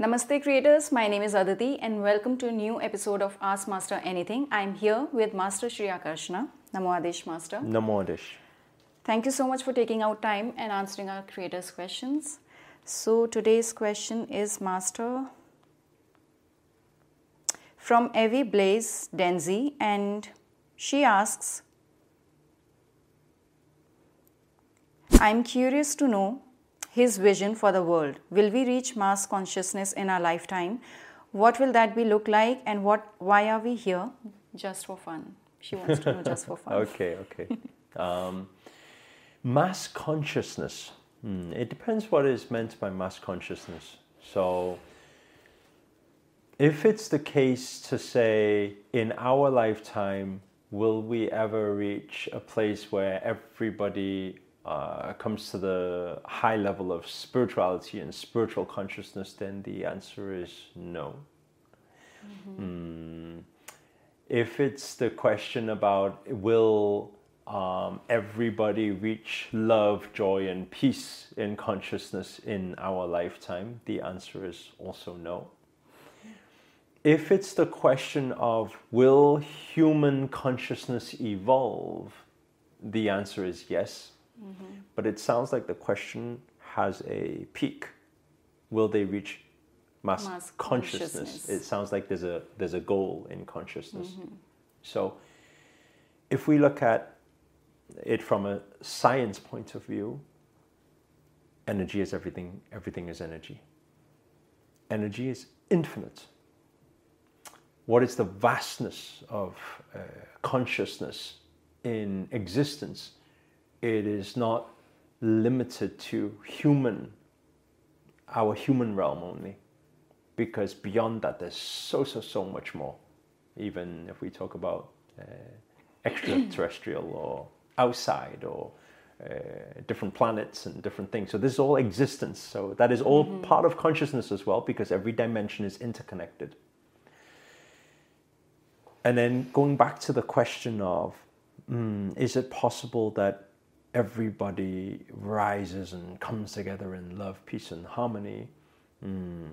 Namaste creators, my name is Aditi and welcome to a new episode of Ask Master Anything. I'm here with Master Shri Akarshana. Namo Adesh Master. Namo Adesh. Thank you so much for taking out time and answering our creators' questions. So today's question is Master from Evie Blaze Denzi and she asks I'm curious to know his vision for the world. Will we reach mass consciousness in our lifetime? What will that be look like and what why are we here? Just for fun. She wants to know just for fun. okay, okay. Um, mass consciousness. Hmm, it depends what is meant by mass consciousness. So, if it's the case to say in our lifetime, will we ever reach a place where everybody uh, comes to the high level of spirituality and spiritual consciousness, then the answer is no. Mm-hmm. Mm. If it's the question about will um, everybody reach love, joy, and peace in consciousness in our lifetime, the answer is also no. If it's the question of will human consciousness evolve, the answer is yes. Mm-hmm. But it sounds like the question has a peak. Will they reach mass, mass consciousness? consciousness? It sounds like there's a there's a goal in consciousness. Mm-hmm. So if we look at it from a science point of view, energy is everything, everything is energy. Energy is infinite. What is the vastness of uh, consciousness in existence? It is not limited to human, our human realm only, because beyond that, there's so, so, so much more. Even if we talk about uh, extraterrestrial or outside or uh, different planets and different things. So this is all existence. So that is all mm-hmm. part of consciousness as well, because every dimension is interconnected. And then going back to the question of, mm, is it possible that everybody rises and comes together in love, peace, and harmony, mm,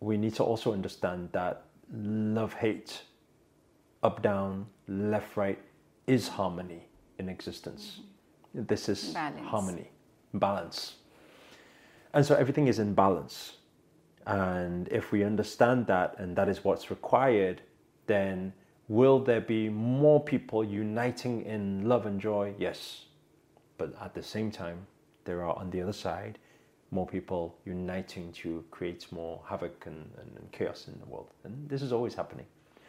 we need to also understand that love, hate, up, down, left, right is harmony in existence. Mm-hmm. This is balance. harmony, balance. And so everything is in balance. And if we understand that and that is what's required, then Will there be more people uniting in love and joy? Yes. But at the same time, there are on the other side more people uniting to create more havoc and, and, and chaos in the world. And this is always happening.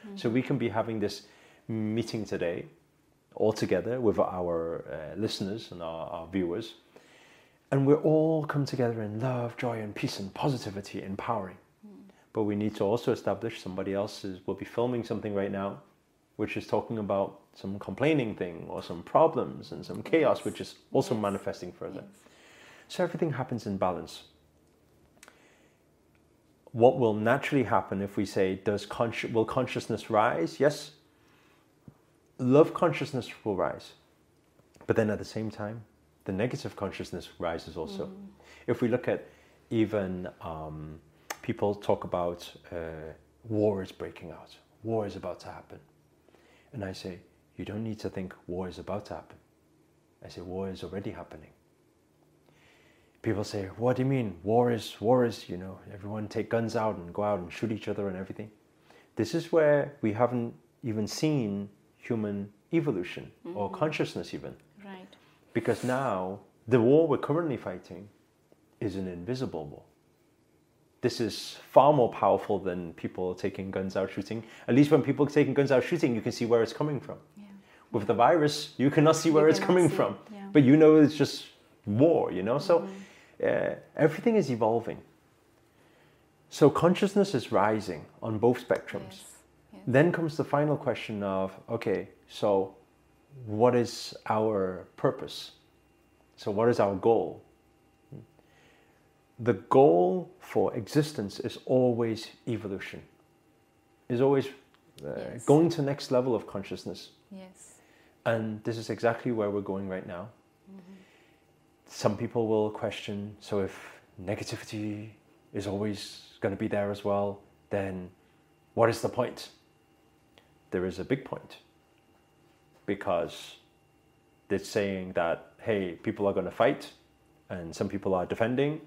Mm-hmm. So we can be having this meeting today all together with our uh, listeners and our, our viewers. And we're all come together in love, joy, and peace and positivity, empowering. But we need to also establish somebody else is, will be filming something right now, which is talking about some complaining thing or some problems and some chaos, yes. which is also yes. manifesting further. Yes. So everything happens in balance. What will naturally happen if we say, does consci- will consciousness rise? Yes. Love consciousness will rise. But then at the same time, the negative consciousness rises also. Mm. If we look at even um, people talk about uh, war is breaking out, war is about to happen. And I say, you don't need to think war is about to happen. I say, war is already happening. People say, what do you mean? War is, war is, you know, everyone take guns out and go out and shoot each other and everything. This is where we haven't even seen human evolution mm-hmm. or consciousness even. Right. Because now the war we're currently fighting is an invisible war this is far more powerful than people taking guns out shooting. At least when people taking guns out shooting, you can see where it's coming from. Yeah. With the virus, you cannot see where you it's coming from, yeah. but you know it's just war. You know, so mm-hmm. uh, everything is evolving. So consciousness is rising on both spectrums. Yes. Yes. Then comes the final question of okay, so what is our purpose? So what is our goal? The goal for existence is always evolution, is always uh, yes. going to next level of consciousness. Yes. And this is exactly where we're going right now. Mm-hmm. Some people will question so if negativity is always going to be there as well, then what is the point? There is a big point because it's saying that, hey, people are going to fight and some people are defending.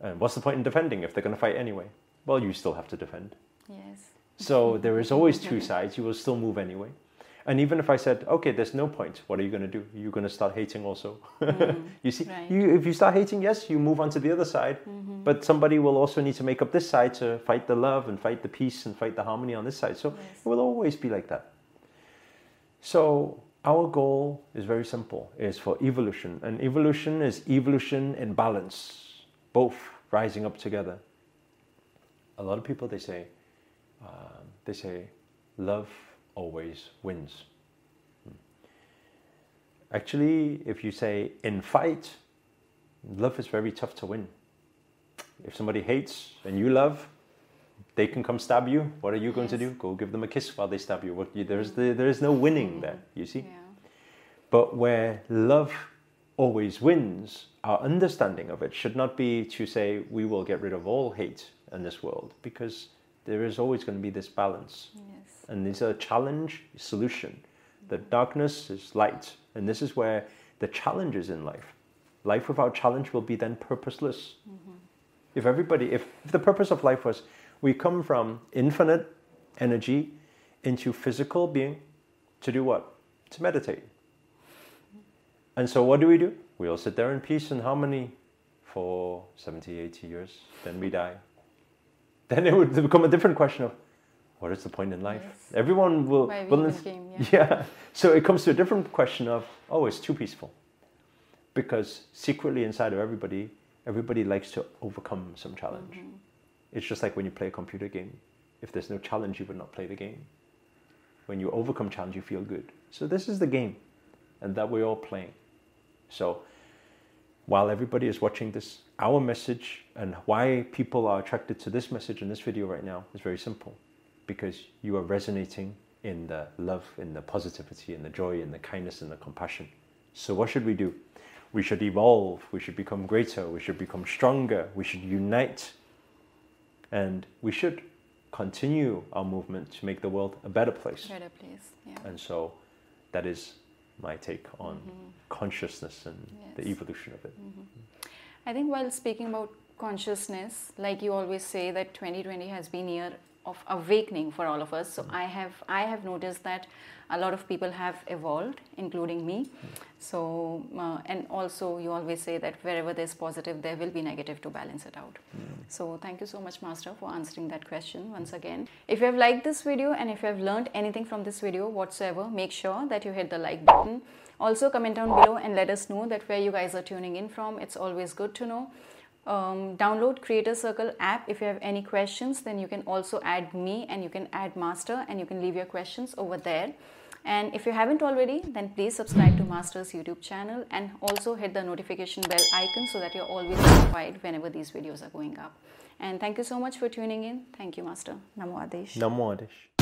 And what's the point in defending if they're going to fight anyway? Well, you still have to defend. Yes. So there is always two sides. You will still move anyway. And even if I said, okay, there's no point, what are you going to do? You're going to start hating also. Mm-hmm. you see, right. you, if you start hating, yes, you move on to the other side. Mm-hmm. But somebody will also need to make up this side to fight the love and fight the peace and fight the harmony on this side. So Yes. it will always be like that. So our goal is very simple: is for evolution, and evolution is evolution in balance, both rising up together. A lot of people they say, um, they say, love always wins. Hmm. Actually, if you say in fight, love is very tough to win. If somebody hates and you love, they can come stab you. What are you going to do? Go give them a kiss while they stab you. What, you there's the, there is no winning there. You see. Yeah. But where love always wins, our understanding of it should not be to say we will get rid of all hate in this world, because there is always going to be this balance. Yes. And there's a challenge solution. The darkness is light. And this is where the challenge is in life. Life without challenge will be then purposeless. Mm-hmm. If everybody, if the purpose of life was we come from infinite energy into physical being to do what? To meditate. And so what do we do? We all sit there in peace and harmony for 70, 80 years. Then we die. Then it would become a different question of what is the point in life? Yes. Everyone will. Will came, yeah. yeah. So it comes to a different question of, oh, it's too peaceful. Because secretly inside of everybody, everybody likes to overcome some challenge. Mm-hmm. It's just like when you play a computer game. If there's no challenge, you would not play the game. When you overcome challenge, you feel good. So this is the game, and that we're all playing. So while everybody is watching this, our message and why people are attracted to this message in this video right now is very simple. Because you are resonating in the love, in the positivity, in the joy, in the kindness, in the compassion. So what should we do? We should evolve, we should become greater, we should become stronger, we should unite, and we should continue our movement to make the world a better place. Better place. Yeah. And so that is my take on mm-hmm. consciousness and the evolution of it. Mm-hmm. I think while speaking about consciousness, like you always say that 2020 has been year of awakening for all of us. So hmm. I have I have noticed that a lot of people have evolved, including me. Hmm. So uh, and also you always say that wherever there's positive, there will be negative to balance it out. Hmm. So thank you so much, Master, for answering that question once again. If you have liked this video and if you have learned anything from this video whatsoever, make sure that you hit the like button. Also comment down below and let us know that where you guys are tuning in from. It's always good to know. Um, download Creator Circle app. If you have any questions, then you can also add me and you can add Master and you can leave your questions over there. And if you haven't already, then please subscribe to Master's YouTube channel and also hit the notification bell icon so that you're always notified whenever these videos are going up. And thank you so much for tuning in. Thank you, Master. Namo Adesh. Namo Adesh.